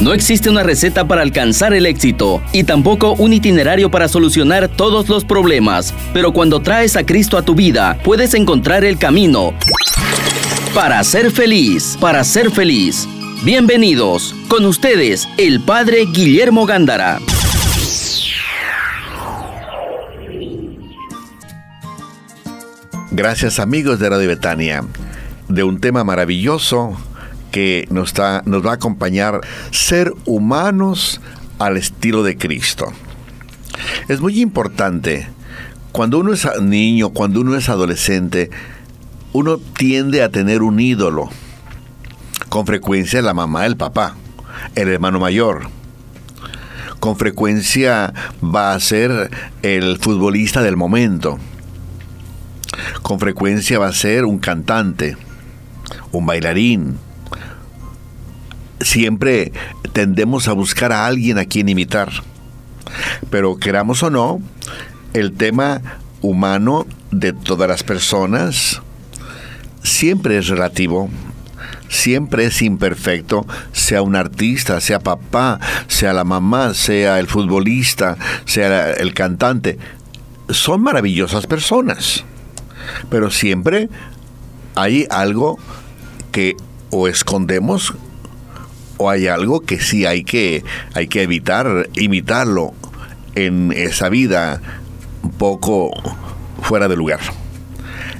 No existe una receta para alcanzar el éxito y tampoco un itinerario para solucionar todos los problemas, pero cuando traes a Cristo a tu vida, puedes encontrar el camino para ser feliz, para ser feliz. Bienvenidos, con ustedes, el Padre Guillermo Gándara. Gracias amigos de Radio Betania, de un tema maravilloso que nos, nos va a acompañar, ser humanos al estilo de Cristo. Es muy importante, cuando uno es niño, cuando uno es adolescente, uno tiende a tener un ídolo. Con frecuencia la mamá, el papá, el hermano mayor. Con frecuencia va a ser el futbolista del momento. Con frecuencia va a ser un cantante, un bailarín, siempre tendemos a buscar a alguien a quien imitar. Pero queramos o no, el tema humano de todas las personas siempre es relativo, siempre es imperfecto, sea un artista, sea papá, sea la mamá, sea el futbolista, sea el cantante. Son maravillosas personas, pero siempre hay algo que o escondemos o hay algo que sí hay que, hay que evitar imitarlo en esa vida un poco fuera de lugar.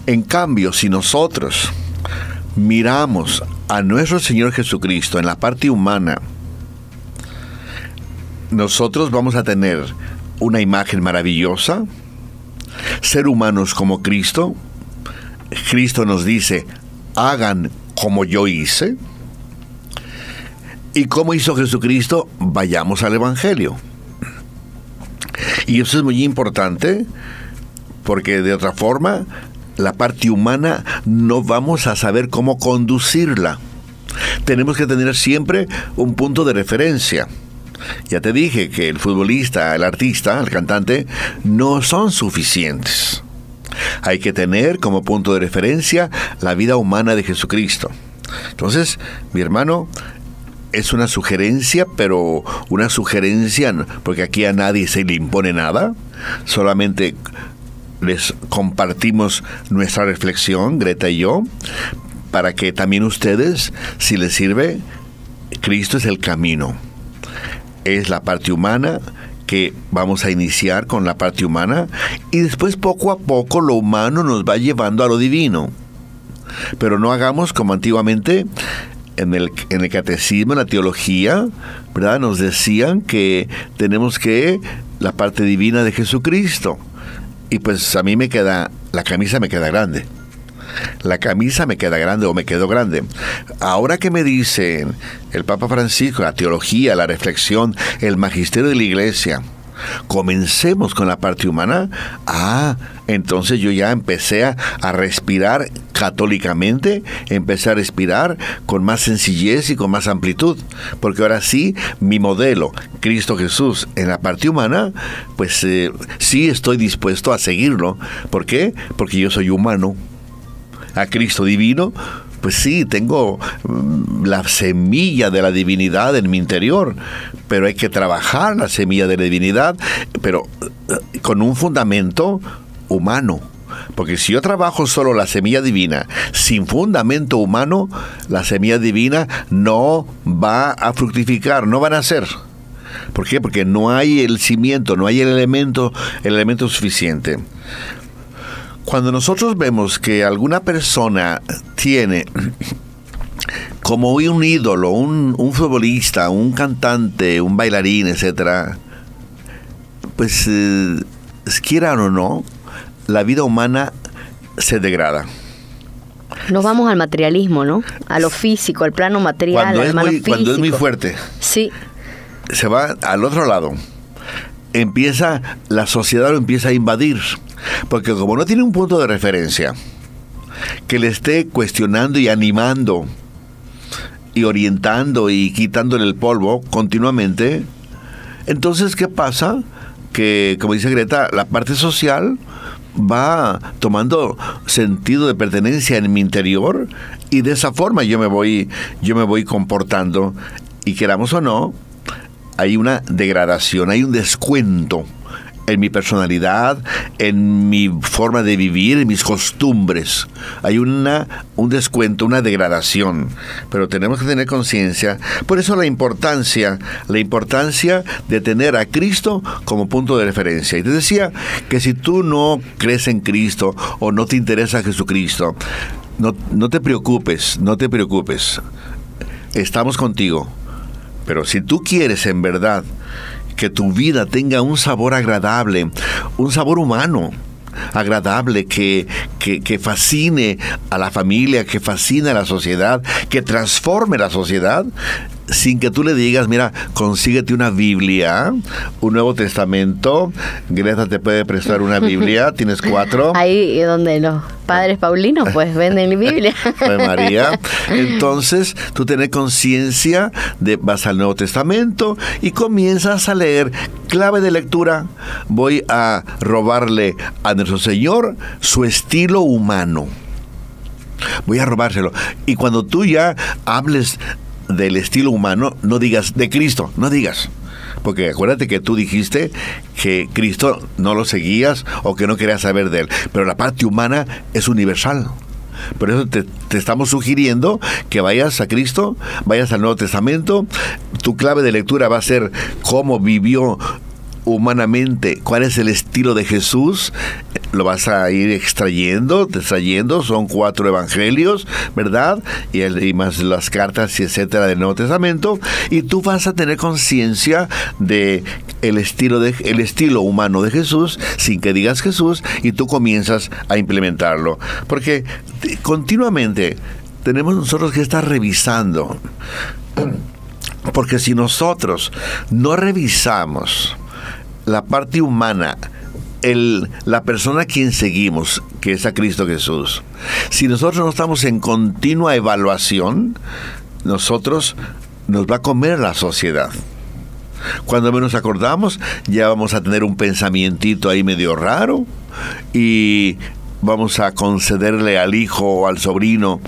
En cambio, si nosotros miramos a nuestro Señor Jesucristo en la parte humana, nosotros vamos a tener una imagen maravillosa, ser humanos como Cristo. Cristo nos dice, hagan como yo hice. ¿Y cómo hizo Jesucristo? Vayamos al Evangelio. Y eso es muy importante porque de otra forma la parte humana no vamos a saber cómo conducirla. Tenemos que tener siempre un punto de referencia. Ya te dije que el futbolista, el artista, el cantante, no son suficientes. Hay que tener como punto de referencia la vida humana de Jesucristo. Entonces, mi hermano, es una sugerencia, pero una sugerencia, porque aquí a nadie se le impone nada, solamente les compartimos nuestra reflexión, Greta y yo, para que también ustedes, si les sirve, Cristo es el camino, es la parte humana que vamos a iniciar con la parte humana y después poco a poco lo humano nos va llevando a lo divino. Pero no hagamos como antiguamente en el, en el catecismo, en la teología, ¿verdad? Nos decían que tenemos que la parte divina de Jesucristo. Y pues a mí me queda, la camisa me queda grande. La camisa me queda grande o me quedó grande. Ahora que me dicen el Papa Francisco, la teología, la reflexión, el magisterio de la iglesia, comencemos con la parte humana, ah, entonces yo ya empecé a, respirar católicamente, empecé a respirar con más sencillez y con más amplitud, porque ahora sí, mi modelo, Cristo Jesús, en la parte humana, pues eh, sí estoy dispuesto a seguirlo. ¿Por qué? Porque yo soy humano. A Cristo divino, pues sí, tengo mm, la semilla de la divinidad en mi interior, pero hay que trabajar la semilla de la divinidad, pero eh, con un fundamento humano. Porque si yo trabajo solo la semilla divina sin fundamento humano, la semilla divina no va a fructificar, no va a nacer. ¿Por qué? Porque no hay el cimiento, no hay el elemento, el elemento suficiente. Cuando nosotros vemos que alguna persona tiene como un ídolo, un, futbolista, un cantante, un bailarín, etcétera, pues eh, quieran o no, la vida humana se degrada. Nos vamos al materialismo, ¿no? A lo físico, al plano material, cuando es muy, Cuando es muy fuerte. Sí. Se va al otro lado. Empieza, la sociedad lo empieza a invadir porque como no tiene un punto de referencia que le esté cuestionando y animando y orientando y quitándole el polvo continuamente, entonces ¿qué pasa? Que, como dice Greta, la parte social va tomando sentido de pertenencia en mi interior y de esa forma yo me voy yo me voy comportando Y queramos o no, hay una degradación, hay un descuento en mi personalidad, en mi forma de vivir, en mis costumbres. Hay una, un descuento, una degradación, pero tenemos que tener conciencia. Por eso la importancia, la importancia de tener a Cristo como punto de referencia. Y te decía que si tú no crees en Cristo o no te interesa Jesucristo, no, no te preocupes, no te preocupes. Estamos contigo. Pero si tú quieres en verdad que tu vida tenga un sabor agradable, un sabor humano, agradable, que, que, fascine a la familia, que fascine a la sociedad, que transforme la sociedad, sin que tú le digas, mira, consíguete una Biblia, un Nuevo Testamento, Greta te puede prestar una Biblia, tienes cuatro. Ahí donde los padres paulinos pues venden Biblia. Pues María. Entonces tú tienes conciencia de, vas al Nuevo Testamento y comienzas a leer clave de lectura. Voy a robarle a nuestro Señor su estilo humano. Voy a robárselo. Y cuando tú ya hables del estilo humano, no digas de Cristo, no digas. Porque acuérdate que tú dijiste que Cristo no lo seguías o que no querías saber de él. Pero la parte humana es universal. Por eso te, te, estamos sugiriendo que vayas a Cristo, vayas al Nuevo Testamento. Tu clave de lectura va a ser cómo vivió humanamente cuál es el estilo de Jesús, lo vas a ir extrayendo, extrayendo, son cuatro evangelios, ¿verdad? Y, y más las cartas y etcétera del Nuevo Testamento, y tú vas a tener conciencia de el estilo de el estilo humano de Jesús sin que digas Jesús y tú comienzas a implementarlo, porque continuamente tenemos nosotros que estar revisando porque si nosotros no revisamos la parte humana, el, la persona a quien seguimos, que es a Cristo Jesús, si nosotros no estamos en continua evaluación, nosotros nos va a comer la sociedad. Cuando menos acordamos, ya vamos a tener un pensamientito ahí medio raro y vamos a concederle al hijo o al sobrino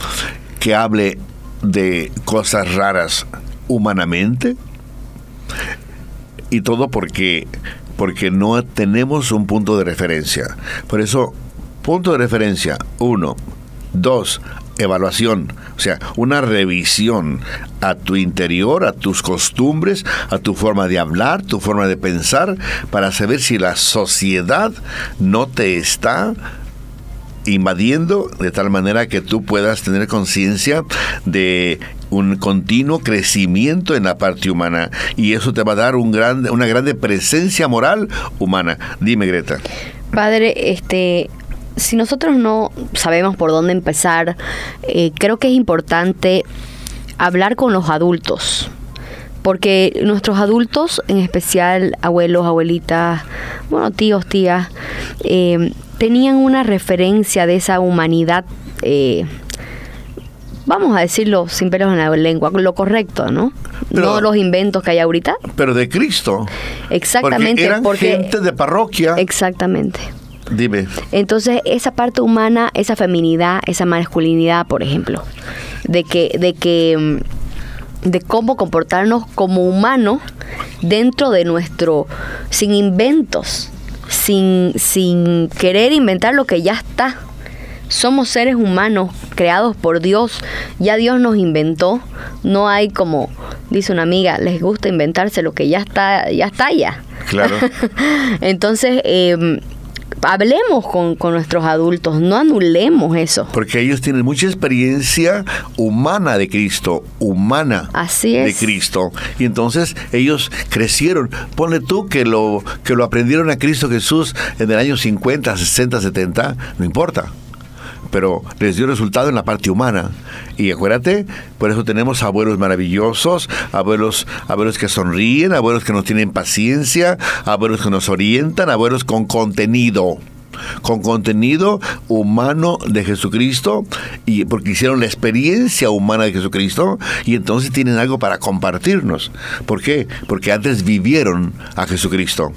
que hable de cosas raras humanamente. Y todo porque porque no tenemos un punto de referencia. Por eso, punto de referencia, uno. Dos, evaluación, o sea, una revisión a tu interior, a tus costumbres, a tu forma de hablar, tu forma de pensar, para saber si la sociedad no te está invadiendo de tal manera que tú puedas tener conciencia de un continuo crecimiento en la parte humana y eso te va a dar un gran, una grande presencia moral humana. Dime, Greta. Padre, este, si nosotros no sabemos por dónde empezar, eh, creo que es importante hablar con los adultos. Porque nuestros adultos, en especial abuelos, abuelitas, bueno, tíos, tías, eh, tenían una referencia de esa humanidad eh, vamos a decirlo sin pelos en la lengua, lo correcto, ¿no? no los inventos que hay ahorita. Pero de Cristo. Exactamente. Porque eran gente de parroquia. Exactamente. Dime. Entonces, esa parte humana, esa feminidad, esa masculinidad, por ejemplo, de que, de que, mm, de cómo comportarnos como humanos dentro de nuestro, sin inventos, sin, sin querer inventar lo que ya está, somos seres humanos creados por Dios. Ya Dios nos inventó. No hay como, dice una amiga, les gusta inventarse lo que ya está, ya está ya. Claro. Entonces, em, hablemos con, nuestros adultos, no anulemos eso. Porque ellos tienen mucha experiencia humana de Cristo, humana Así de Cristo. Y entonces ellos crecieron. Ponle tú que lo, que lo aprendieron a Cristo Jesús en el año 50, 60, 70, no importa pero les dio resultado en la parte humana. Y acuérdate, por eso tenemos abuelos maravillosos, abuelos, abuelos que sonríen, abuelos que nos tienen paciencia, abuelos que nos orientan, abuelos con contenido. Con contenido humano de Jesucristo y porque hicieron la experiencia humana de Jesucristo y entonces tienen algo para compartirnos. ¿Por qué? Porque antes vivieron a Jesucristo.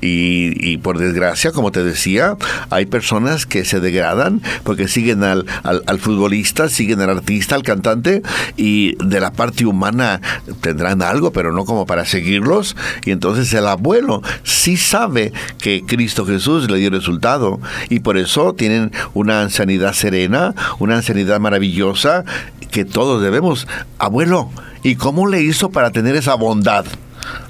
y, por desgracia, como te decía, hay personas que se degradan porque siguen al, al futbolista, siguen al artista, al cantante y de la parte humana tendrán algo, pero no como para seguirlos. Y entonces el abuelo sí sabe que Cristo Jesús le dio y por eso tienen una ancianidad serena, una ancianidad maravillosa que todos debemos. Abuelo, ¿y cómo le hizo para tener esa bondad?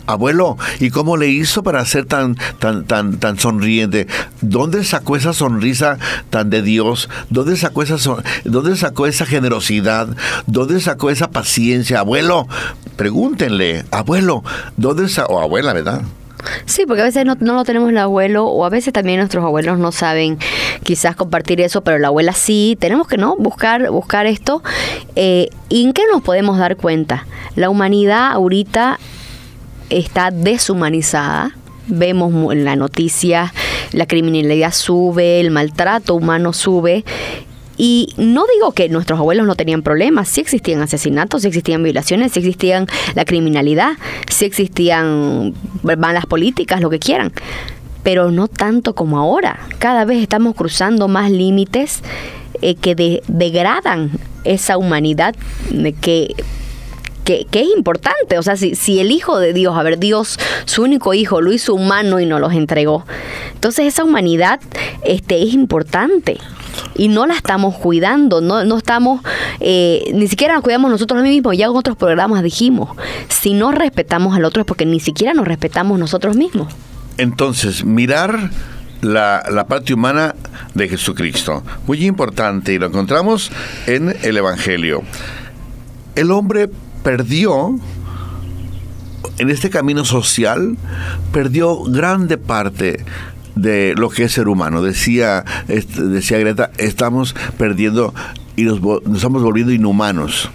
Abuelo, ¿y cómo le hizo para ser tan, tan, tan, tan sonriente? ¿Dónde sacó esa sonrisa tan de Dios? ¿Dónde sacó esa, dónde sacó esa generosidad? ¿Dónde sacó esa paciencia? Abuelo, pregúntenle, abuelo, ¿dónde sacó? O abuela, ¿verdad? Sí, porque a veces no, no, lo tenemos el abuelo o a veces también nuestros abuelos no saben quizás compartir eso, pero la abuela sí. Tenemos que no buscar buscar esto. Eh, ¿Y en qué nos podemos dar cuenta? La humanidad ahorita está deshumanizada. Vemos en la noticia, la criminalidad sube, el maltrato humano sube. Y no digo que nuestros abuelos no tenían problemas, sí existían asesinatos, sí existían violaciones, sí existían la criminalidad, sí existían malas políticas, lo que quieran, pero no tanto como ahora. Cada vez estamos cruzando más límites eh, que degradan esa humanidad que que, es importante. O sea, si, si el Hijo de Dios, a ver, Dios, su único Hijo, lo hizo humano y nos los entregó. Entonces esa humanidad este, es importante y no la estamos cuidando, no, no estamos, eh, ni siquiera nos cuidamos nosotros mismos, ya en otros programas dijimos, si no respetamos al otro es porque ni siquiera nos respetamos nosotros mismos. Entonces, mirar la, la, parte humana de Jesucristo. Muy importante y lo encontramos en el Evangelio. El hombre perdió en este camino social, perdió grande parte de lo que es ser humano. Decía, decía Greta, estamos perdiendo y nos, nos estamos volviendo inhumanos.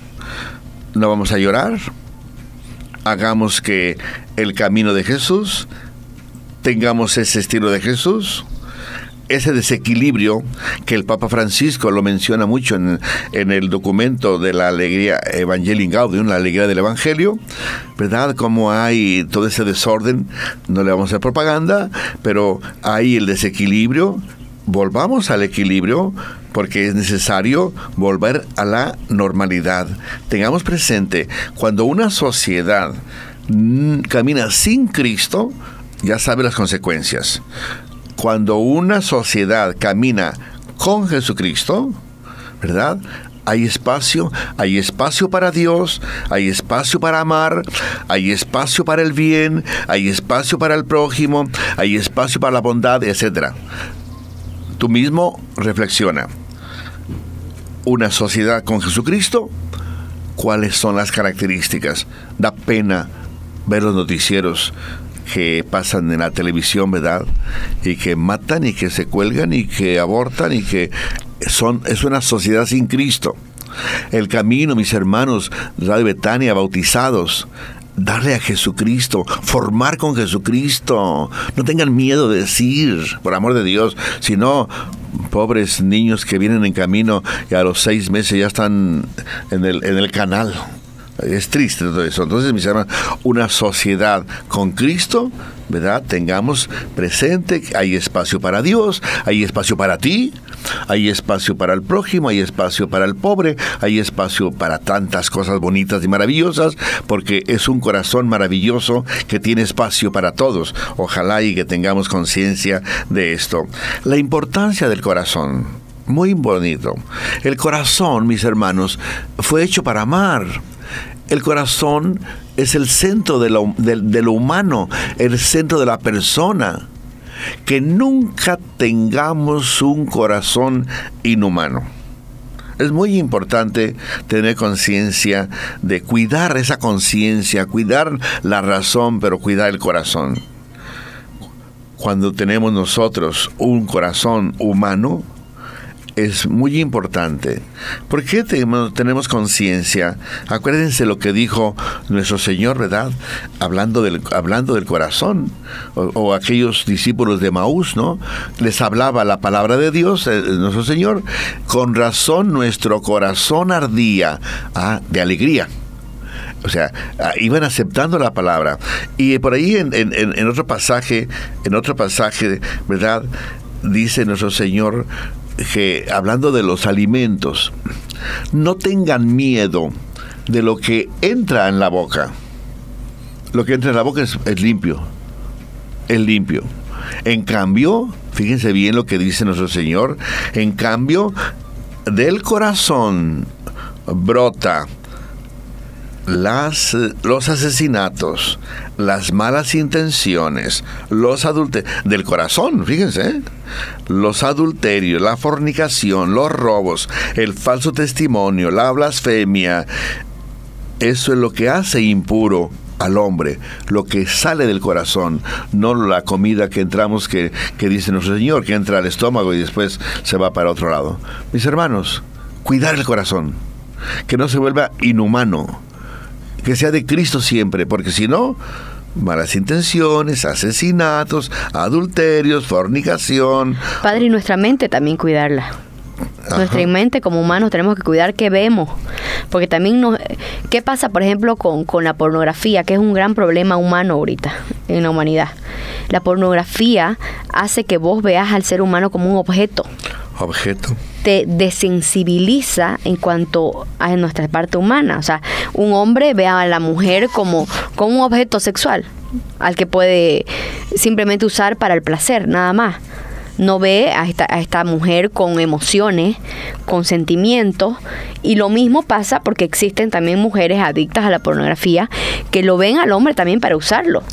No vamos a llorar. Hagamos que el camino de Jesús, tengamos ese estilo de Jesús ese desequilibrio que el Papa Francisco lo menciona mucho en, el documento de la alegría Evangelii Gaudium, la alegría del Evangelio, ¿verdad? Como hay todo ese desorden, no le vamos a hacer propaganda, pero hay el desequilibrio, volvamos al equilibrio porque es necesario volver a la normalidad. Tengamos presente, cuando una sociedad mm, camina sin Cristo, ya sabe las consecuencias cuando una sociedad camina con Jesucristo, ¿verdad? Hay espacio, hay espacio para Dios, hay espacio para amar, hay espacio para el bien, hay espacio para el prójimo, hay espacio para la bondad, etc. Tú mismo reflexiona. Una sociedad con Jesucristo, ¿cuáles son las características? Da pena ver los noticieros que pasan en la televisión, ¿verdad? Y que matan y que se cuelgan y que abortan y que son es una sociedad sin Cristo. El camino, mis hermanos, de Betania, bautizados, darle a Jesucristo, formar con Jesucristo. No tengan miedo de decir, por amor de Dios, sino pobres niños que vienen en camino y a los seis meses ya están en el, en el canal. Es triste todo eso. Entonces, mis hermanos, una sociedad con Cristo, ¿verdad? Tengamos presente que hay espacio para Dios, hay espacio para ti, hay espacio para el prójimo, hay espacio para el pobre, hay espacio para tantas cosas bonitas y maravillosas, porque es un corazón maravilloso que tiene espacio para todos. Ojalá y que tengamos conciencia de esto. La importancia del corazón. Muy bonito. El corazón, mis hermanos, fue hecho para amar. El corazón es el centro de lo, humano, el centro de la persona. Que nunca tengamos un corazón inhumano. Es muy importante tener conciencia de cuidar esa conciencia, cuidar la razón, pero cuidar el corazón. Cuando tenemos nosotros un corazón humano, es muy importante. ¿Por qué tenemos conciencia? Acuérdense lo que dijo nuestro Señor, ¿verdad? Hablando del, hablando del corazón, o, aquellos discípulos de Maús, ¿no? Les hablaba la palabra de Dios, eh, nuestro Señor, con razón nuestro corazón ardía ah, de alegría. O sea, ah, iban aceptando la palabra. Y por ahí en, en, otro pasaje, en otro pasaje, ¿verdad? Dice nuestro Señor que hablando de los alimentos, no tengan miedo de lo que entra en la boca. Lo que entra en la boca es, limpio. Es limpio. En cambio, fíjense bien lo que dice nuestro Señor, en cambio, del corazón brota las, los asesinatos, las malas intenciones, los adulterios, del corazón, fíjense, ¿eh? los adulterios, la fornicación, los robos, el falso testimonio, la blasfemia, eso es lo que hace impuro al hombre, lo que sale del corazón, no la comida que entramos que, que dice nuestro Señor, que entra al estómago y después se va para otro lado. Mis hermanos, cuidar el corazón, que no se vuelva inhumano, que sea de Cristo siempre, porque si no, malas intenciones, asesinatos, adulterios, fornicación. Padre, y nuestra mente también cuidarla. Nuestra mente como humanos tenemos que cuidar qué vemos, porque también nos... ¿Qué pasa, por ejemplo, con, con la pornografía, que es un gran problema humano ahorita en la humanidad? La pornografía hace que vos veas al ser humano como un objeto. Te desensibiliza en cuanto a nuestra parte humana. O sea, un hombre ve a la mujer como, como un objeto sexual al que puede simplemente usar para el placer, nada más. No ve a esta, a esta mujer con emociones, con sentimientos. Y lo mismo pasa porque existen también mujeres adictas a la pornografía que lo ven al hombre también para usarlo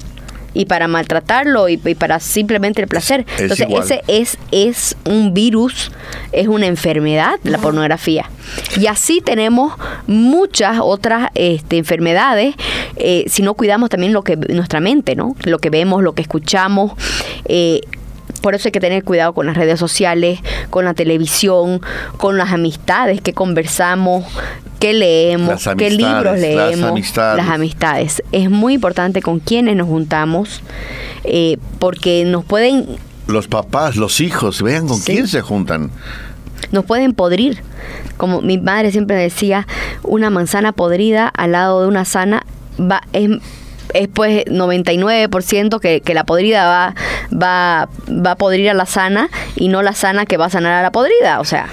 y para maltratarlo y, para simplemente el placer. Entonces ese es, es un virus, es una enfermedad, la pornografía. Y así tenemos muchas otras este, enfermedades eh, si no cuidamos también lo que nuestra mente, ¿no? Lo que vemos, lo que escuchamos. Eh, por eso hay que tener cuidado con las redes sociales, con la televisión, con las amistades que conversamos, que leemos, qué libros leemos, las amistades. Es muy importante con quiénes nos juntamos, eh, porque nos pueden... Los papás, los hijos, vean con quién se juntan. Nos pueden podrir. Como mi madre siempre decía, una manzana podrida al lado de una sana va, es es pues 99% que, que la podrida va, va, va a podrir a la sana y no la sana que va a sanar a la podrida. O sea,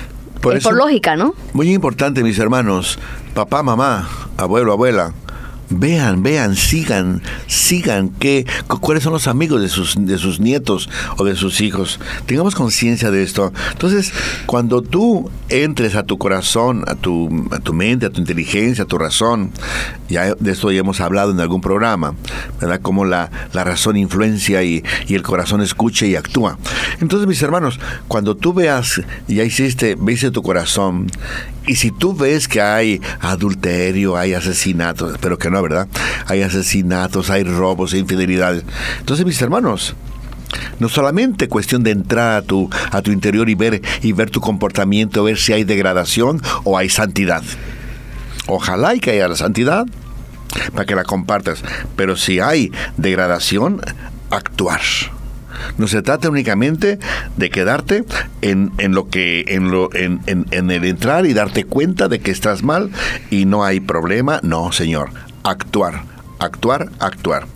es por lógica, ¿no? Muy importante, mis hermanos, papá, mamá, abuelo, abuela, Vean, vean, sigan, sigan qué, cuáles son los amigos de sus, de sus nietos o de sus hijos. Tengamos conciencia de esto. Entonces, cuando tú entres a tu corazón, a tu, a tu mente, a tu inteligencia, a tu razón, ya de esto ya hemos hablado en algún programa, ¿verdad? Cómo la, la razón influencia y, y, el corazón escucha y actúa. Entonces, mis hermanos, cuando tú veas, ya hiciste, viste tu corazón y si tú ves que hay adulterio, hay asesinatos, pero que no, ¿verdad? Hay asesinatos, hay robos, hay infidelidades. Entonces, mis hermanos, no solamente cuestión de entrar a tu, a tu interior y ver, y ver tu comportamiento, ver si hay degradación o hay santidad. Ojalá y que haya la santidad para que la compartas. Pero si hay degradación, actuar. No se trata únicamente de quedarte en, lo que, en, lo, en, en el entrar y darte cuenta de que estás mal y no hay problema. No, Señor. Actuar, actuar, actuar.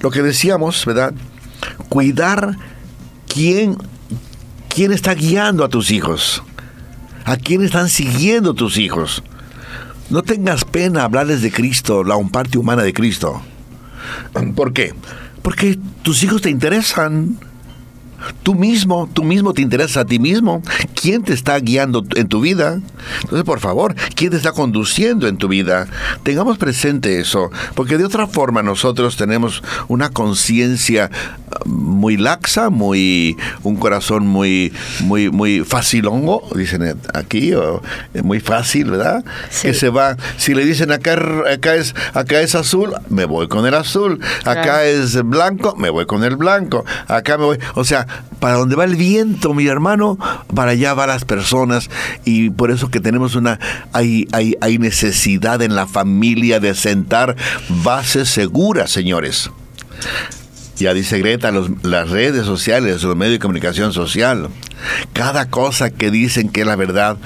Lo que decíamos, ¿verdad? Cuidar quién, quién está guiando a tus hijos. ¿A quién están siguiendo tus hijos? No tengas pena hablarles de Cristo, la parte humana de Cristo. ¿Por qué? Porque tus hijos te interesan. Tú mismo, tú mismo te interesas a ti mismo. ¿Quién te está guiando en tu vida? Entonces, por favor, ¿quién te está conduciendo en tu vida? Tengamos presente eso, porque de otra forma nosotros tenemos una conciencia muy laxa, muy un corazón muy muy muy facilongo, dicen aquí, o, muy fácil, ¿verdad? Que se va, si le dicen acá acá es acá es azul, me voy con el azul, acá es blanco, me voy con el blanco, acá me voy, o sea, para donde va el viento, mi hermano, para allá va las personas y por eso que tenemos una, hay, hay, hay necesidad en la familia de sentar bases seguras, señores. Ya dice Greta, las redes sociales, los medios de comunicación social, cada cosa que dicen que es la verdad,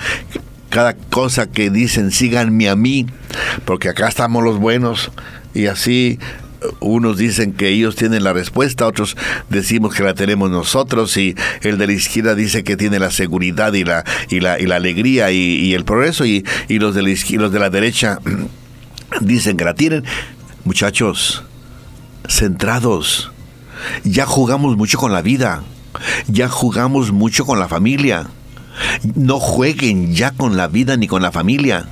cada cosa que dicen síganme a mí, porque acá estamos los buenos y así unos dicen que ellos tienen la respuesta, otros decimos que la tenemos nosotros y el de la izquierda dice que tiene la seguridad y la y la, y la alegría y, el progreso y, los de los de la derecha dicen que la tienen. Muchachos, centrados. Ya jugamos mucho con la vida. Ya jugamos mucho con la familia. No jueguen ya con la vida ni con la familia.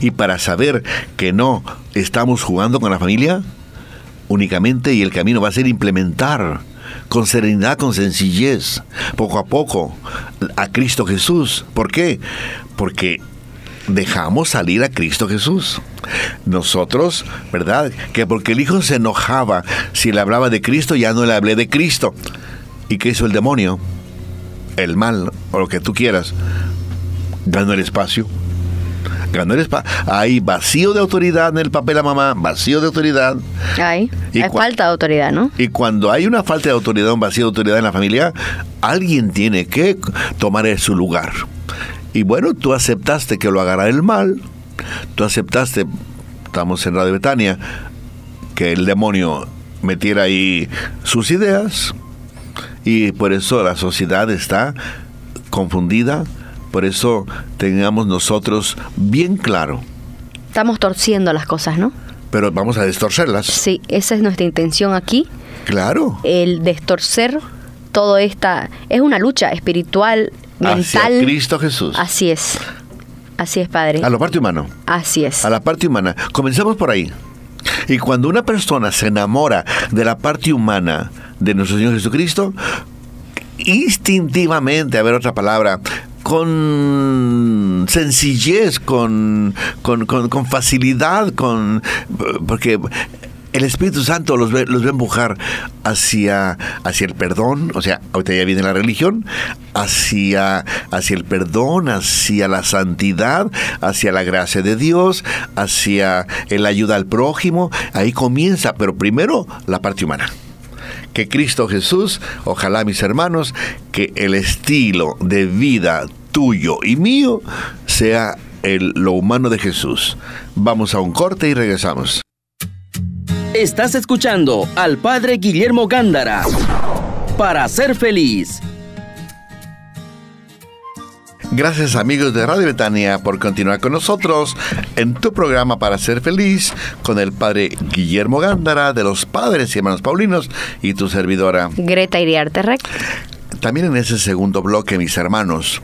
Y para saber que no estamos jugando con la familia, únicamente y el camino va a ser implementar con serenidad, con sencillez, poco a poco, a Cristo Jesús. ¿Por qué? Porque dejamos salir a Cristo Jesús. Nosotros, ¿verdad? Que porque el Hijo se enojaba si le hablaba de Cristo, ya no le hablé de Cristo. ¿Y qué hizo el demonio? El mal, o lo que tú quieras, ganó el espacio. Ganó el espacio. Hay vacío de autoridad en el papel a mamá, vacío de autoridad. Hay, hay falta de autoridad, ¿no? Y cuando hay una falta de autoridad, un vacío de autoridad en la familia, alguien tiene que tomar su lugar. Y bueno, tú aceptaste que lo agarra el mal, tú aceptaste, estamos en Radio Betania, que el demonio metiera ahí sus ideas, y por eso la sociedad está confundida, por eso tengamos nosotros bien claro. Estamos torciendo las cosas, ¿no? Pero vamos a distorcerlas. Sí, esa es nuestra intención aquí. Claro. El distorcer todo esta es una lucha espiritual mental. Cristo Jesús. Así es. Así es, Padre. A la parte humana. Así es. A la parte humana. Comencemos por ahí. Y cuando una persona se enamora de la parte humana de nuestro Señor Jesucristo, instintivamente, a ver otra palabra, con sencillez, con, con, con facilidad, con porque el Espíritu Santo los, los va empujar hacia, hacia el perdón, o sea, ahorita ya viene la religión, hacia, hacia el perdón, hacia la santidad, hacia la gracia de Dios, hacia el ayuda al prójimo. Ahí comienza, pero primero la parte humana que Cristo Jesús, ojalá mis hermanos, que el estilo de vida tuyo y mío sea el, lo humano de Jesús. Vamos a un corte y regresamos. Estás escuchando al Padre Guillermo Gándara para ser feliz. Gracias amigos de Radio Betania por continuar con nosotros en tu programa para ser feliz con el Padre Guillermo Gándara de los Padres y Hermanos Paulinos y tu servidora Greta Iriarte Rec. También en ese segundo bloque, mis hermanos,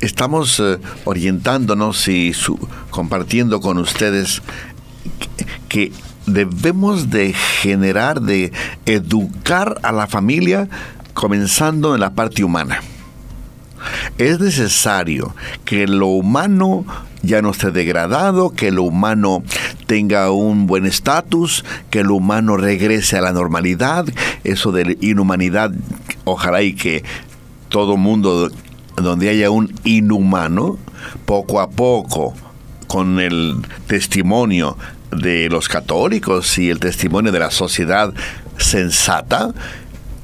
estamos eh, orientándonos y compartiendo con ustedes que debemos de generar, de educar a la familia comenzando en la parte humana. Es necesario que lo humano ya no esté degradado, que lo humano tenga un buen estatus, que lo humano regrese a la normalidad, eso de inhumanidad, ojalá y que todo mundo donde haya un inhumano, poco a poco, con el testimonio de los católicos y el testimonio de la sociedad sensata,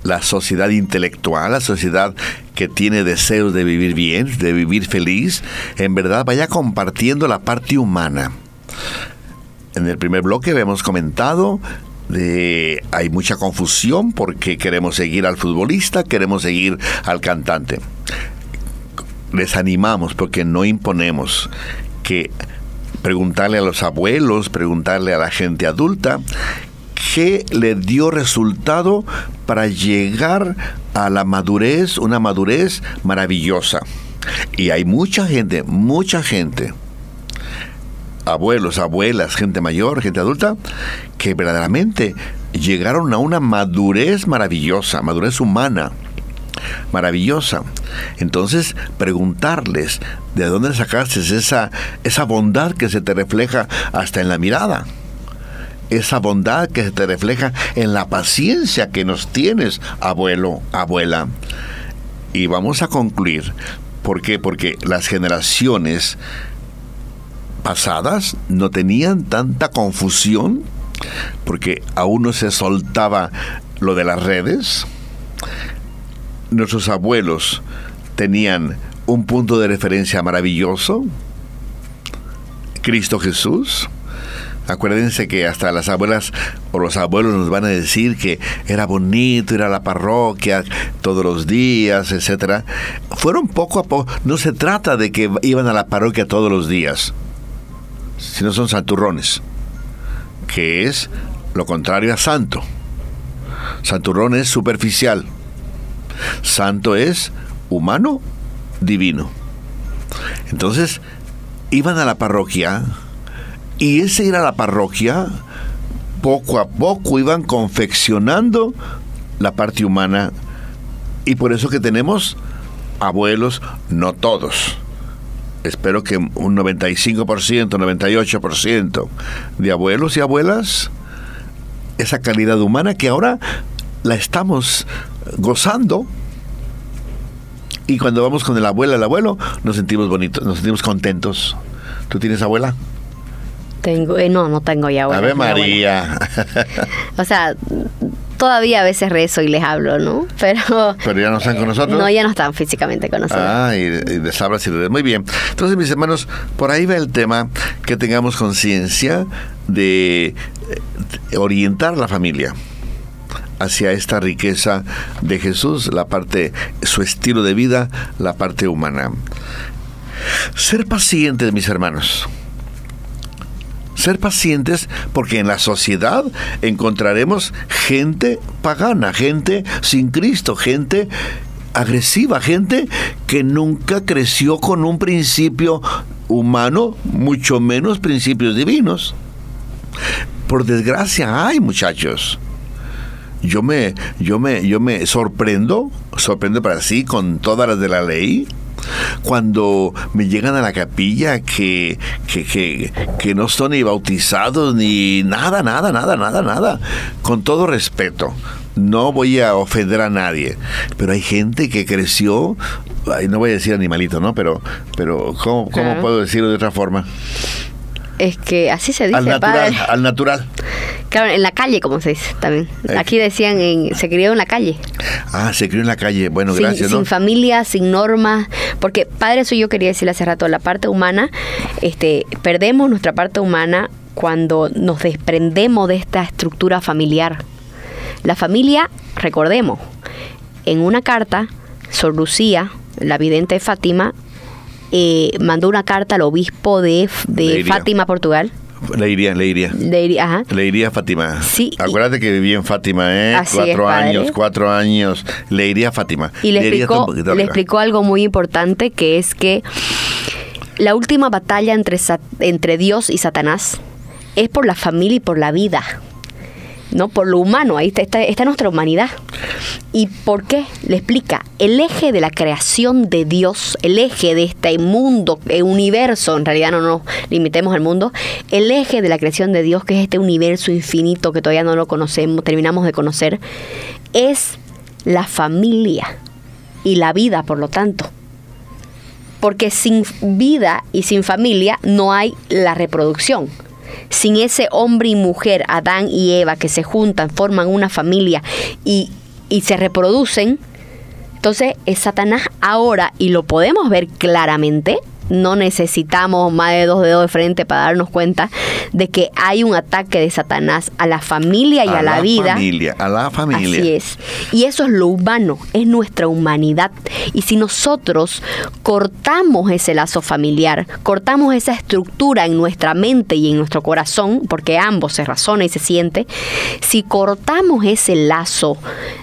la sociedad intelectual, la sociedad que tiene deseos de vivir bien, de vivir feliz, en verdad vaya compartiendo la parte humana. En el primer bloque hemos comentado de hay mucha confusión porque queremos seguir al futbolista, queremos seguir al cantante. Les animamos porque no imponemos que preguntarle a los abuelos, preguntarle a la gente adulta, qué le dio resultado para llegar a la madurez, una madurez maravillosa. Y hay mucha gente, mucha gente, abuelos, abuelas, gente mayor, gente adulta, que verdaderamente llegaron a una madurez maravillosa, madurez humana maravillosa. Entonces, preguntarles de dónde sacaste esa, esa bondad que se te refleja hasta en la mirada. Esa bondad que se te refleja en la paciencia que nos tienes, abuelo, abuela. Y vamos a concluir ¿Por qué? Porque las generaciones pasadas no tenían tanta confusión, porque aún no se soltaba lo de las redes. Nuestros abuelos tenían un punto de referencia maravilloso, Cristo Jesús. Acuérdense que hasta las abuelas o los abuelos nos van a decir que era bonito ir a la parroquia todos los días, etcétera. Fueron poco a poco. No se trata de que iban a la parroquia todos los días, sino son santurrones, que es lo contrario a santo. Santurrón es superficial. Santo es humano, divino. Entonces, iban a la parroquia y ese ir a la parroquia, poco a poco iban confeccionando la parte humana y por eso que tenemos abuelos, no todos. Espero que un 95%, 98% de abuelos y abuelas, esa calidad humana que ahora la estamos gozando. Y cuando vamos con el abuelo, el abuelo, nos sentimos bonitos, nos sentimos contentos. ¿Tú tienes abuela? Tengo, eh, no, no tengo ya abuela. Ave abuela. María. O sea, todavía a veces rezo y les hablo, ¿no? Pero Pero ya no están con nosotros. no, ya no están físicamente con nosotros. Ah, y, y les hablas y les- Muy bien. Entonces, mis hermanos, por ahí va el tema que tengamos conciencia de eh, orientar la familia hacia esta riqueza de Jesús, la parte, su estilo de vida, la parte humana. Ser pacientes, mis hermanos. Ser pacientes porque en la sociedad encontraremos gente pagana, gente sin Cristo, gente agresiva, gente que nunca creció con un principio humano, mucho menos principios divinos. Por desgracia hay, muchachos. Yo me, yo me, yo me sorprendo, sorprendo para sí con todas las de la ley, cuando me llegan a la capilla que, que, que, que no son ni bautizados ni nada, nada, nada, nada, nada. Con todo respeto. No voy a ofender a nadie, pero hay gente que creció, no voy a decir animalito, ¿no? Pero, pero ¿cómo, cómo puedo decirlo de otra forma? Es que así se dice, Al natural, padre. al natural. Claro, en la calle, como se dice también. Eh. Aquí decían, en, se crió en la calle. Ah, se crió en la calle. Bueno, sin, gracias, sin familia, sin normas, porque padre, eso yo quería decirle hace rato, la parte humana, este, perdemos nuestra parte humana cuando nos desprendemos de esta estructura familiar. La familia, recordemos, en una carta, Sor Lucía, la vidente de Fátima, eh, mandó una carta al obispo de, de. Fátima, Portugal. Le iría, le iría. De- ajá, Le iría a Fátima. Sí, y- Acuérdate que viví en Fátima, ¿eh? Así cuatro es, años, cuatro años. Le iría a Fátima. Y le iría un explicó, le explicó algo muy importante que es que la última batalla entre, entre Dios y Satanás es por la familia y por la vida. ¿No? Por lo humano, ahí está, está, está nuestra humanidad. ¿Y por qué? Le explica, el eje de la creación de Dios, el eje de este mundo, el universo, en realidad no nos limitemos al mundo, el eje de la creación de Dios, que es este universo infinito que todavía no lo conocemos, terminamos de conocer, es la familia y la vida, por lo tanto. Porque sin vida y sin familia no hay la reproducción. Sin ese hombre y mujer, Adán y Eva, que se juntan, forman una familia y, y se reproducen, entonces es Satanás ahora, y lo podemos ver claramente, no necesitamos más de dos dedos de frente para darnos cuenta de que hay un ataque de Satanás a la familia y a, la, vida. familia, a la familia. Así es. Y eso es lo humano, es nuestra humanidad. Y si nosotros cortamos ese lazo familiar, cortamos esa estructura en nuestra mente y en nuestro corazón, porque ambos se razona y se siente, si cortamos ese lazo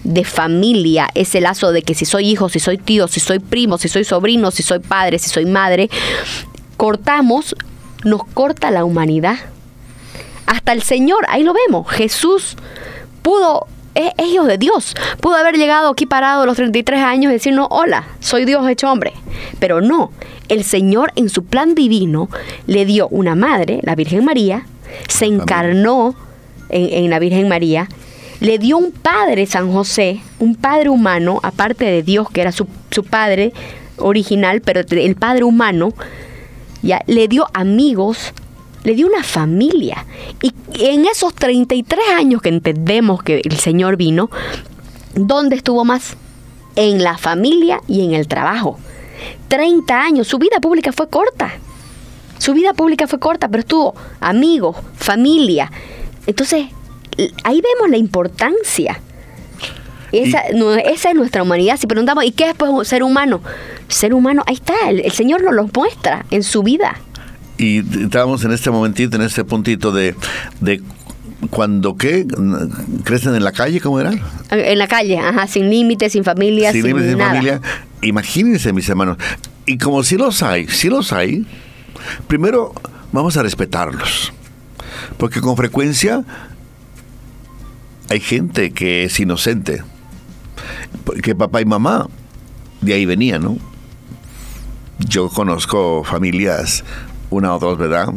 de familia, ese lazo de que si soy hijo, si soy tío, si soy primo, si soy sobrino, si soy padre, si soy madre, cortamos, nos corta la humanidad. Hasta el Señor, ahí lo vemos, Jesús pudo, es, hijo de Dios, pudo haber llegado aquí parado a los 33 años y decirnos, hola, soy Dios hecho hombre. Pero no, el Señor en su plan divino le dio una madre, la Virgen María, se encarnó en, en la Virgen María, le dio un padre, San José, un padre humano, aparte de Dios, que era su, su padre original, pero el padre humano, ya le dio amigos, le dio una familia. Y en esos 33 años que entendemos que el Señor vino, ¿dónde estuvo más? En la familia y en el trabajo. 30 años, su vida pública fue corta. Su vida pública fue corta, pero estuvo amigos, familia. Entonces, ahí vemos la importancia. Esa, esa es nuestra humanidad. Si preguntamos, ¿y qué es pues, ser humano? Ser humano, ahí está, el, Señor nos lo muestra en su vida. Y estábamos en este momentito, en este puntito de, de cuando qué crecen en la calle, ¿cómo era? En la calle, ajá, sin límites, sin familia, sin, límites, sin familia. Imagínense, mis hermanos. Y como si los hay, si los hay, primero vamos a respetarlos. Porque con frecuencia hay gente que es inocente. Porque papá y mamá de ahí venían, ¿no? Yo conozco familias, una o dos, ¿verdad?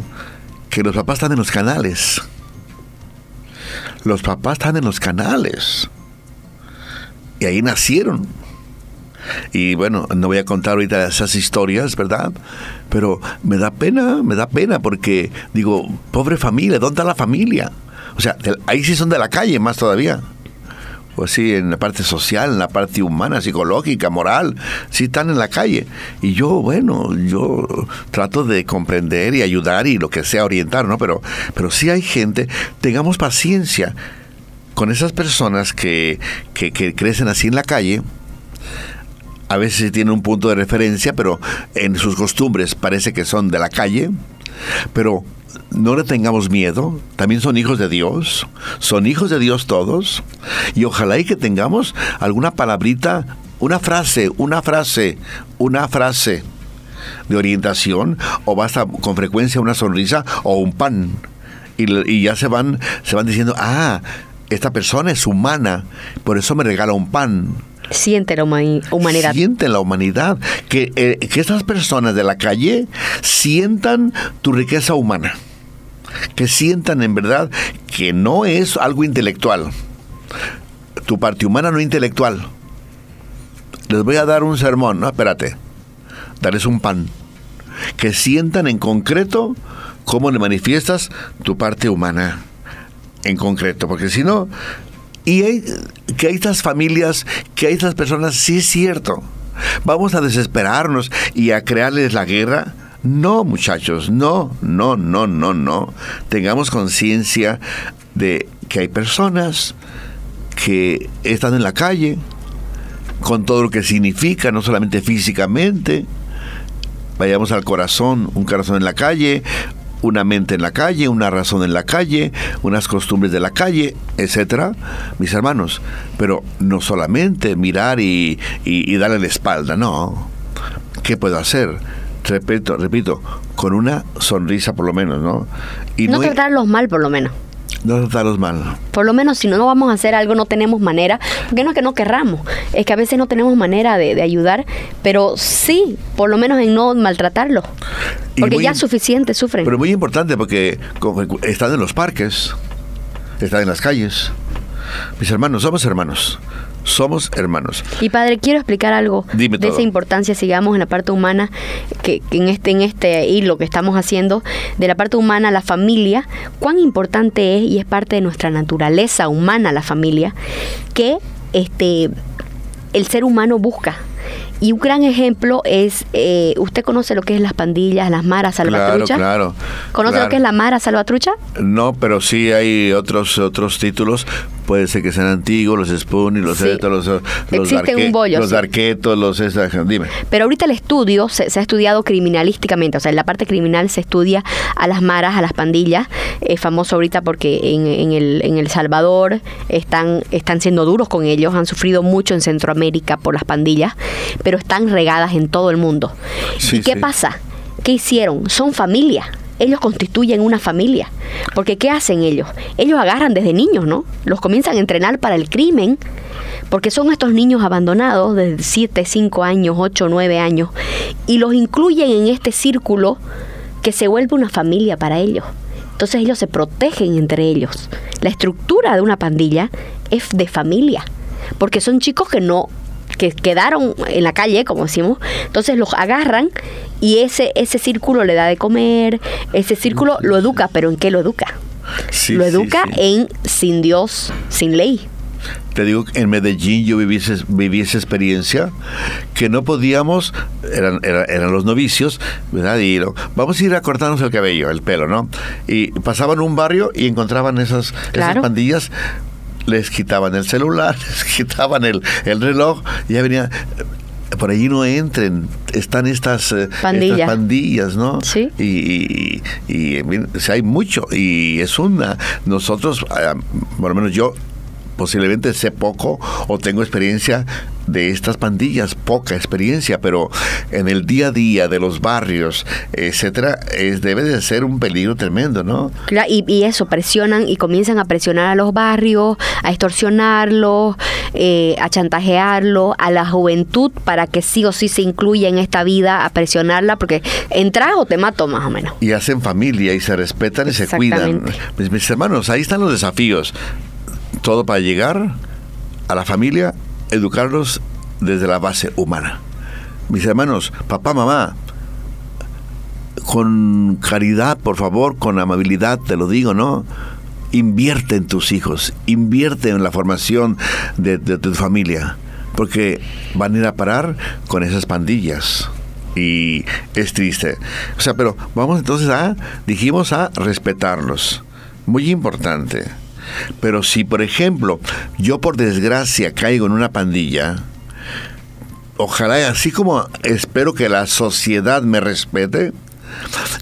Que los papás están en los canales. Los papás están en los canales. Y ahí nacieron. Y bueno, no voy a contar ahorita esas historias, ¿verdad? Pero me da pena, me da pena porque digo, pobre familia, ¿dónde está la familia? O sea, ahí sí son de la calle más todavía. O sí, en la parte social, en la parte humana, psicológica, moral, sí están en la calle. Y yo, bueno, yo trato de comprender y ayudar y lo que sea orientar, ¿no? Pero, pero sí hay gente, tengamos paciencia con esas personas que, que, que crecen así en la calle, a veces tienen un punto de referencia, pero en sus costumbres parece que son de la calle, pero no le tengamos miedo, también son hijos de Dios, son hijos de Dios todos, y ojalá y que tengamos alguna palabrita, una frase, una frase, una frase de orientación, o basta con frecuencia una sonrisa o un pan, y, ya se van, se van diciendo, ah, esta persona es humana, por eso me regala un pan. Siente la humanidad. Siente la humanidad. Que, eh, que estas personas de la calle sientan tu riqueza humana que sientan en verdad que no es algo intelectual. Tu parte humana no intelectual. Les voy a dar un sermón, no, espérate. Darles un pan. Que sientan en concreto cómo le manifiestas tu parte humana. En concreto, porque si no, y hay, que hay estas familias, que hay estas personas, sí es cierto. Vamos a desesperarnos y a crearles la guerra no, muchachos, no, no, no, no, no. Tengamos conciencia de que hay personas que están en la calle con todo lo que significa, no solamente físicamente. Vayamos al corazón, un corazón en la calle, una mente en la calle, una razón en la calle, unas costumbres de la calle, etcétera, mis hermanos. Pero no solamente mirar y, y darle la espalda, no. ¿Qué puedo hacer? Repito, repito, con una sonrisa por lo menos, ¿no? Y no, tratarlos mal por lo menos. No tratarlos mal. Por lo menos si no, no vamos a hacer algo, no tenemos manera, porque no es que no querramos, es que a veces no tenemos manera de, ayudar, pero sí, por lo menos en no maltratarlos. Porque ya suficiente sufren. Pero muy importante porque están en los parques, están en las calles. Mis hermanos, somos hermanos somos hermanos. Y padre, quiero explicar algo de esa importancia, sigamos en la parte humana, que, en este en este hilo que estamos haciendo, de la parte humana, la familia, cuán importante es y es parte de nuestra naturaleza humana la familia, que este el ser humano busca y un gran ejemplo es, eh, ¿usted conoce lo que es las pandillas, las maras salvatrucha? Claro, claro. ¿Conoce lo que es la mara salvatrucha? No, pero sí hay otros otros títulos. Puede ser que sean antiguos, los Spoon los, sí. los, los, un bollo, los Darquetos, los... dime. Pero ahorita el estudio se, ha estudiado criminalísticamente, o sea, en la parte criminal se estudia a las maras, a las pandillas. Es famoso ahorita porque en, en, el, en El Salvador están, están siendo duros con ellos, han sufrido mucho en Centroamérica por las pandillas pero están regadas en todo el mundo. ¿Y qué pasa? ¿Qué hicieron? Son familia. Ellos constituyen una familia. Porque ¿qué hacen ellos? Ellos agarran desde niños, ¿no? Los comienzan a entrenar para el crimen. Porque son estos niños abandonados desde 7, 5 años, 8, 9 años. Y los incluyen en este círculo que se vuelve una familia para ellos. Entonces ellos se protegen entre ellos. La estructura de una pandilla es de familia. Porque son chicos que no que quedaron en la calle, como decimos, entonces los agarran y ese, ese círculo le da de comer, ese círculo lo educa, pero ¿en qué lo educa? lo educa en sin Dios, sin ley. Te digo, en Medellín yo viví, viví esa experiencia que no podíamos, eran, eran, los novicios, ¿verdad? Y vamos a ir a cortarnos el cabello, el pelo, ¿no? Y pasaban un barrio y encontraban esas, esas pandillas les quitaban el celular, les quitaban el, el reloj, y ya venía por allí no entren, están estas, eh, pandillas, ¿no? Sí. Y, y, hay mucho, y es una, nosotros, ah, por lo menos yo, posiblemente sé poco o tengo experiencia de estas pandillas, poca experiencia, pero en el día a día de los barrios, etcétera, es, debe de ser un peligro tremendo, ¿no? y, y, eso, presionan y comienzan a presionar a los barrios, a extorsionarlos, eh, a chantajearlos, a la juventud para que sí o sí se incluya en esta vida, a presionarla, porque entras o te mato más o menos. Y hacen familia y se respetan y se cuidan. mis hermanos, ahí están los desafíos. Todo para llegar a la familia educarlos desde la base humana. Mis hermanos, papá, mamá, con caridad, por favor, con amabilidad, te lo digo, ¿no? Invierte en tus hijos, invierte en la formación de, tu familia, porque van a ir a parar con esas pandillas y es triste. O sea, pero vamos entonces a, dijimos a respetarlos. Muy importante. Pero si, por ejemplo, yo por desgracia caigo en una pandilla, ojalá, así como espero que la sociedad me respete,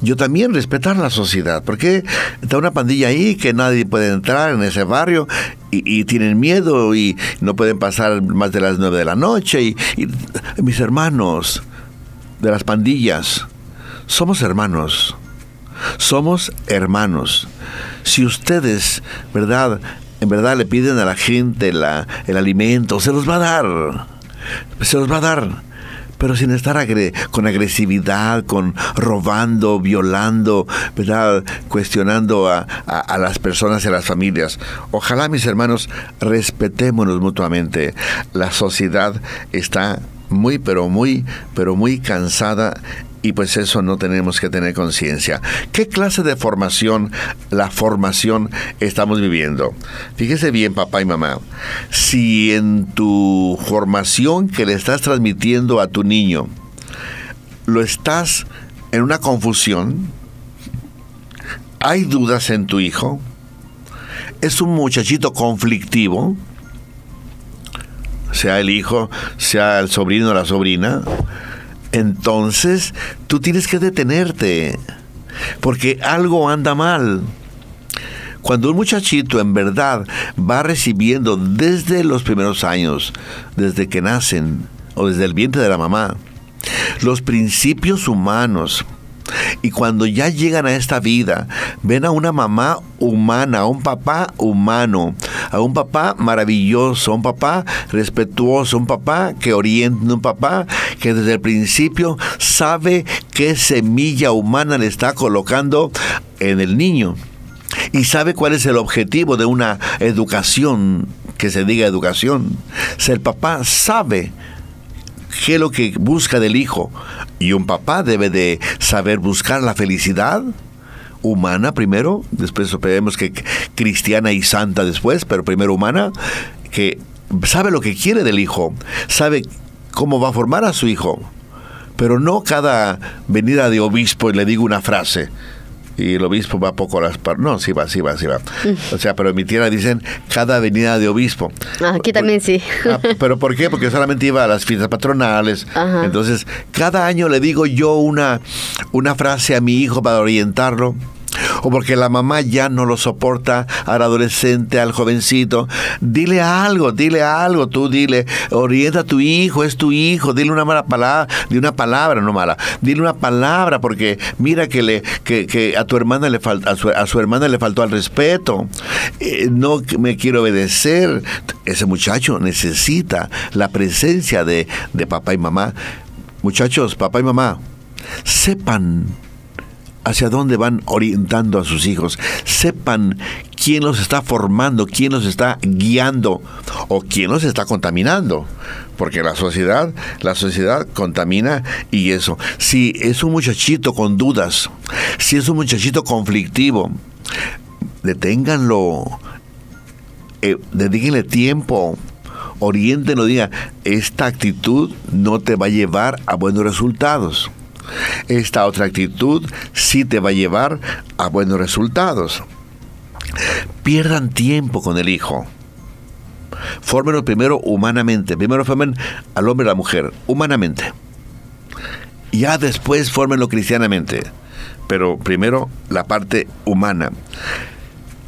yo también respetar la sociedad, porque está una pandilla ahí que nadie puede entrar en ese barrio y, tienen miedo y no pueden pasar más de las nueve de la noche. y mis hermanos de las pandillas, somos hermanos, somos hermanos si ustedes, ¿verdad? En verdad le piden a la gente el alimento, se los va a dar. Se los va a dar pero sin estar con agresividad, con robando, violando, ¿verdad? cuestionando a, a, las personas y a las familias. Ojalá, mis hermanos, respetémonos mutuamente. La sociedad está muy, pero muy, pero muy cansada y pues eso no tenemos que tener conciencia. ¿Qué clase de formación, la formación estamos viviendo? Fíjese bien, papá y mamá, si en tu formación que le estás transmitiendo a tu niño, lo estás en una confusión, hay dudas en tu hijo, es un muchachito conflictivo, sea el hijo, sea el sobrino o la sobrina, entonces tú tienes que detenerte, porque algo anda mal. Cuando un muchachito en verdad va recibiendo desde los primeros años, desde que nacen o desde el vientre de la mamá, los principios humanos, y cuando ya llegan a esta vida, ven a una mamá humana, a un papá humano, a un papá maravilloso, un papá respetuoso, un papá que orienta, un papá que desde el principio sabe qué semilla humana le está colocando en el niño y sabe cuál es el objetivo de una educación, que se diga educación. Si el papá sabe qué lo que busca del hijo y un papá debe de saber buscar la felicidad, humana primero, después vemos que cristiana y santa después, pero primero humana, que sabe lo que quiere del hijo, sabe cómo va a formar a su hijo, pero no cada venida de obispo y le digo una frase. Y el obispo va poco a las No, sí va, sí va, sí va. Mm. O sea, pero en mi tierra dicen cada venida de obispo. Ah, aquí también sí. Ah, ¿Pero por qué? Porque solamente iba a las fiestas patronales. Entonces, cada año le digo yo una, una frase a mi hijo para orientarlo o porque la mamá ya no lo soporta al adolescente, al jovencito, dile algo, dile algo, tú dile, orienta a tu hijo, es tu hijo, dile una mala palabra, di una palabra, no mala, dile una palabra, porque mira que le, que, a tu hermana le falta, a su, hermana le faltó al respeto, eh, no me quiero obedecer. Ese muchacho necesita la presencia de, de papá y mamá. Muchachos, papá y mamá, sepan hacia dónde van orientando a sus hijos. Sepan quién los está formando, quién los está guiando o quién los está contaminando. Porque la sociedad, la sociedad contamina y eso. Si es un muchachito con dudas, si es un muchachito conflictivo, deténganlo, eh, dedíquenle tiempo, orientenlo, diga, esta actitud no te va a llevar a buenos resultados. Esta otra actitud sí te va a llevar a buenos resultados. Pierdan tiempo con el hijo. Fórmenlo primero humanamente. Primero formen al hombre y a la mujer, humanamente. Ya después fórmenlo cristianamente. Pero primero la parte humana.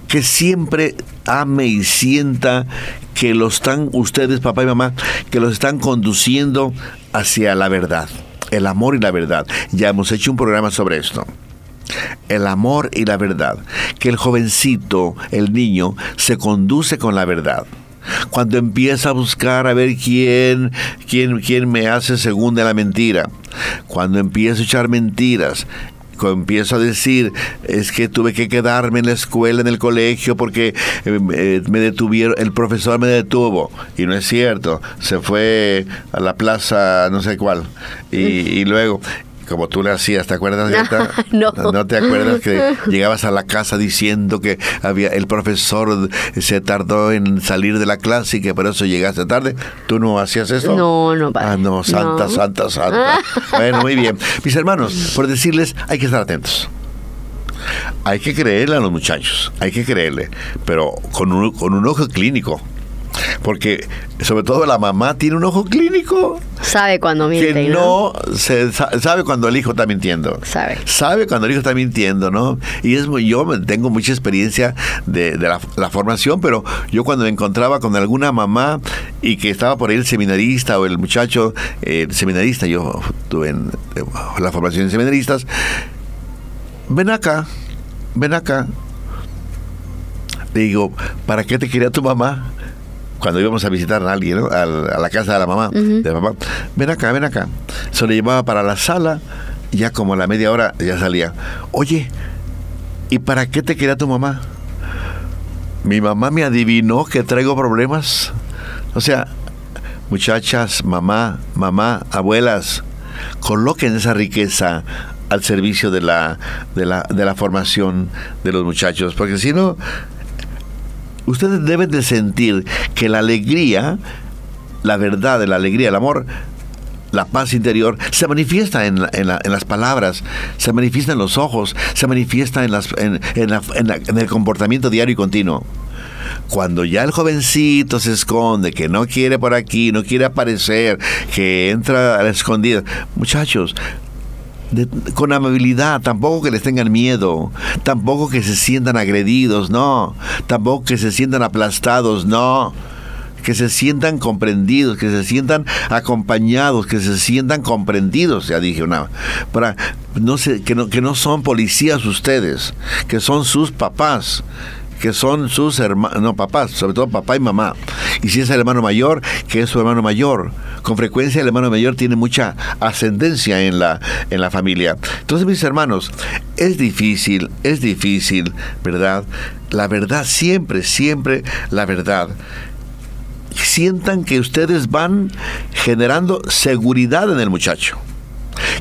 Que siempre ame y sienta que lo están ustedes, papá y mamá, que los están conduciendo hacia la verdad el amor y la verdad. Ya hemos hecho un programa sobre esto. El amor y la verdad. Que el jovencito, el niño, se conduce con la verdad. Cuando empieza a buscar a ver quién, quién, quién me hace según de la mentira. Cuando empieza a echar mentiras empiezo a decir, es que tuve que quedarme en la escuela, en el colegio, porque eh, eh, me detuvieron, el profesor me detuvo. Y no es cierto, se fue a la plaza, no sé cuál. Y, y luego, como tú le hacías, ¿te acuerdas? No. no. te acuerdas que llegabas a la casa diciendo que había el profesor se tardó en salir de la clase y que por eso llegaste tarde? ¿Tú no hacías eso? No, no, Ah, no, santa, santa, santa. bueno, muy bien. Mis hermanos, por decirles, hay que estar atentos. Hay que creerle a los muchachos, hay que creerle, pero con un, con un ojo clínico. Porque sobre todo la mamá tiene un ojo clínico. Sabe cuando miente. Que no, se, sabe cuando el hijo está mintiendo. Sabe. Sabe cuando el hijo está mintiendo, ¿no? Y es muy, yo tengo mucha experiencia de, la, formación, pero yo cuando me encontraba con alguna mamá y que estaba por ahí el seminarista o el muchacho, el seminarista, yo tuve en, la formación de seminaristas, ven acá, ven acá. Le digo, ¿para qué te quería tu mamá? Cuando íbamos a visitar a alguien, a, la casa de la mamá, de mamá, ven acá, ven acá. Se le llevaba para la sala, y ya como a la media hora ya salía. Oye, ¿y para qué te quería tu mamá? Mi mamá me adivinó que traigo problemas. O sea, muchachas, mamá, mamá, abuelas, coloquen esa riqueza al servicio de la, de la, de la formación de los muchachos, porque si no, ustedes deben de sentir que la alegría, la verdad, la alegría, el amor, la paz interior se manifiesta en, las palabras, se manifiesta en los ojos, se manifiesta en, en, el comportamiento diario y continuo. Cuando ya el jovencito se esconde, que no quiere por aquí, no quiere aparecer, que entra a la escondida, muchachos, con amabilidad, tampoco que les tengan miedo, tampoco que se sientan agredidos, no, tampoco que se sientan aplastados, no, que se sientan comprendidos, que se sientan acompañados, que se sientan comprendidos, ya dije una, para no sé, que no, que no son policías ustedes, que son sus papás que son sus hermanos, no papás, sobre todo papá y mamá. Y si es el hermano mayor, que es su hermano mayor. Con frecuencia el hermano mayor tiene mucha ascendencia en la, en la familia. Entonces, mis hermanos, es difícil, es difícil, ¿verdad? La verdad, siempre, siempre la verdad sientan que ustedes van generando seguridad en el muchacho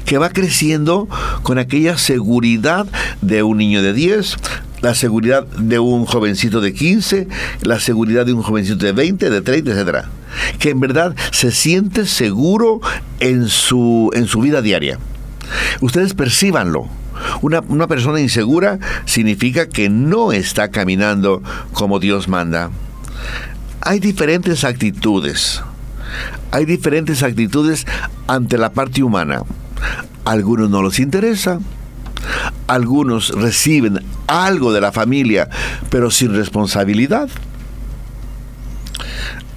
que va creciendo con aquella seguridad de un niño de 10, la seguridad de un jovencito de 15, la seguridad de un jovencito de 20, de 30, etcétera. Que en verdad se siente seguro en su, en su vida diaria. Ustedes percíbanlo. Una, una persona insegura significa que no está caminando como Dios manda. Hay diferentes actitudes. Hay diferentes actitudes ante la parte humana. algunos no les interesa, algunos reciben algo de la familia, pero sin responsabilidad.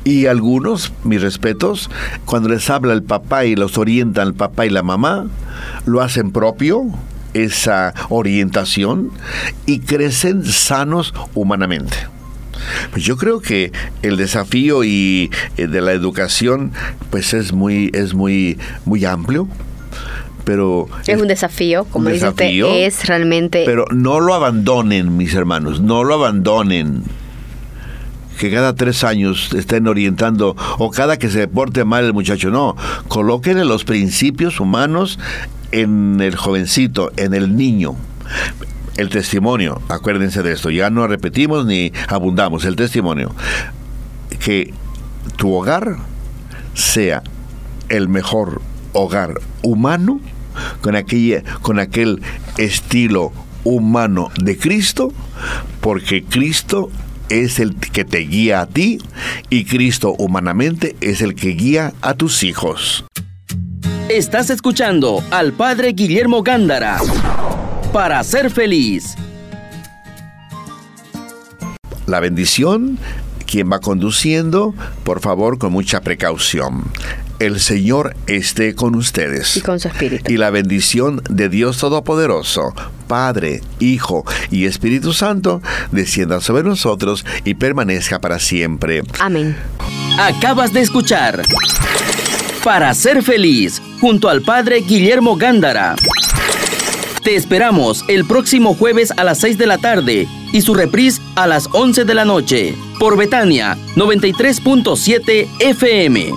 Y algunos, mis respetos, cuando les habla el papá y los orientan el papá y la mamá, lo hacen propio, esa orientación, y crecen sanos humanamente. Pues yo creo que el desafío y eh, de la educación pues es muy es muy muy amplio pero... Es un desafío, como un dice usted, es realmente... Pero no lo abandonen, mis hermanos, no lo abandonen. Que cada tres años estén orientando, o cada que se porte mal el muchacho, no. Colóquenle los principios humanos en el jovencito, en el niño. El testimonio, acuérdense de esto, ya no repetimos ni abundamos, el testimonio. Que tu hogar sea el mejor hogar humano con, aquella, con aquel estilo humano de Cristo, porque Cristo es el que te guía a ti y Cristo humanamente es el que guía a tus hijos. Estás escuchando al Padre Guillermo Gándara para ser feliz. La bendición, quien va conduciendo, por favor, con mucha precaución. El Señor esté con ustedes. Y con su espíritu. Y la bendición de Dios Todopoderoso, Padre, Hijo y Espíritu Santo, descienda sobre nosotros y permanezca para siempre. Amén. Acabas de escuchar Para ser feliz, junto al Padre Guillermo Gándara. Te esperamos el próximo jueves a las 6 de la tarde y su reprise a las 11 de la noche por Betania 93.7 FM.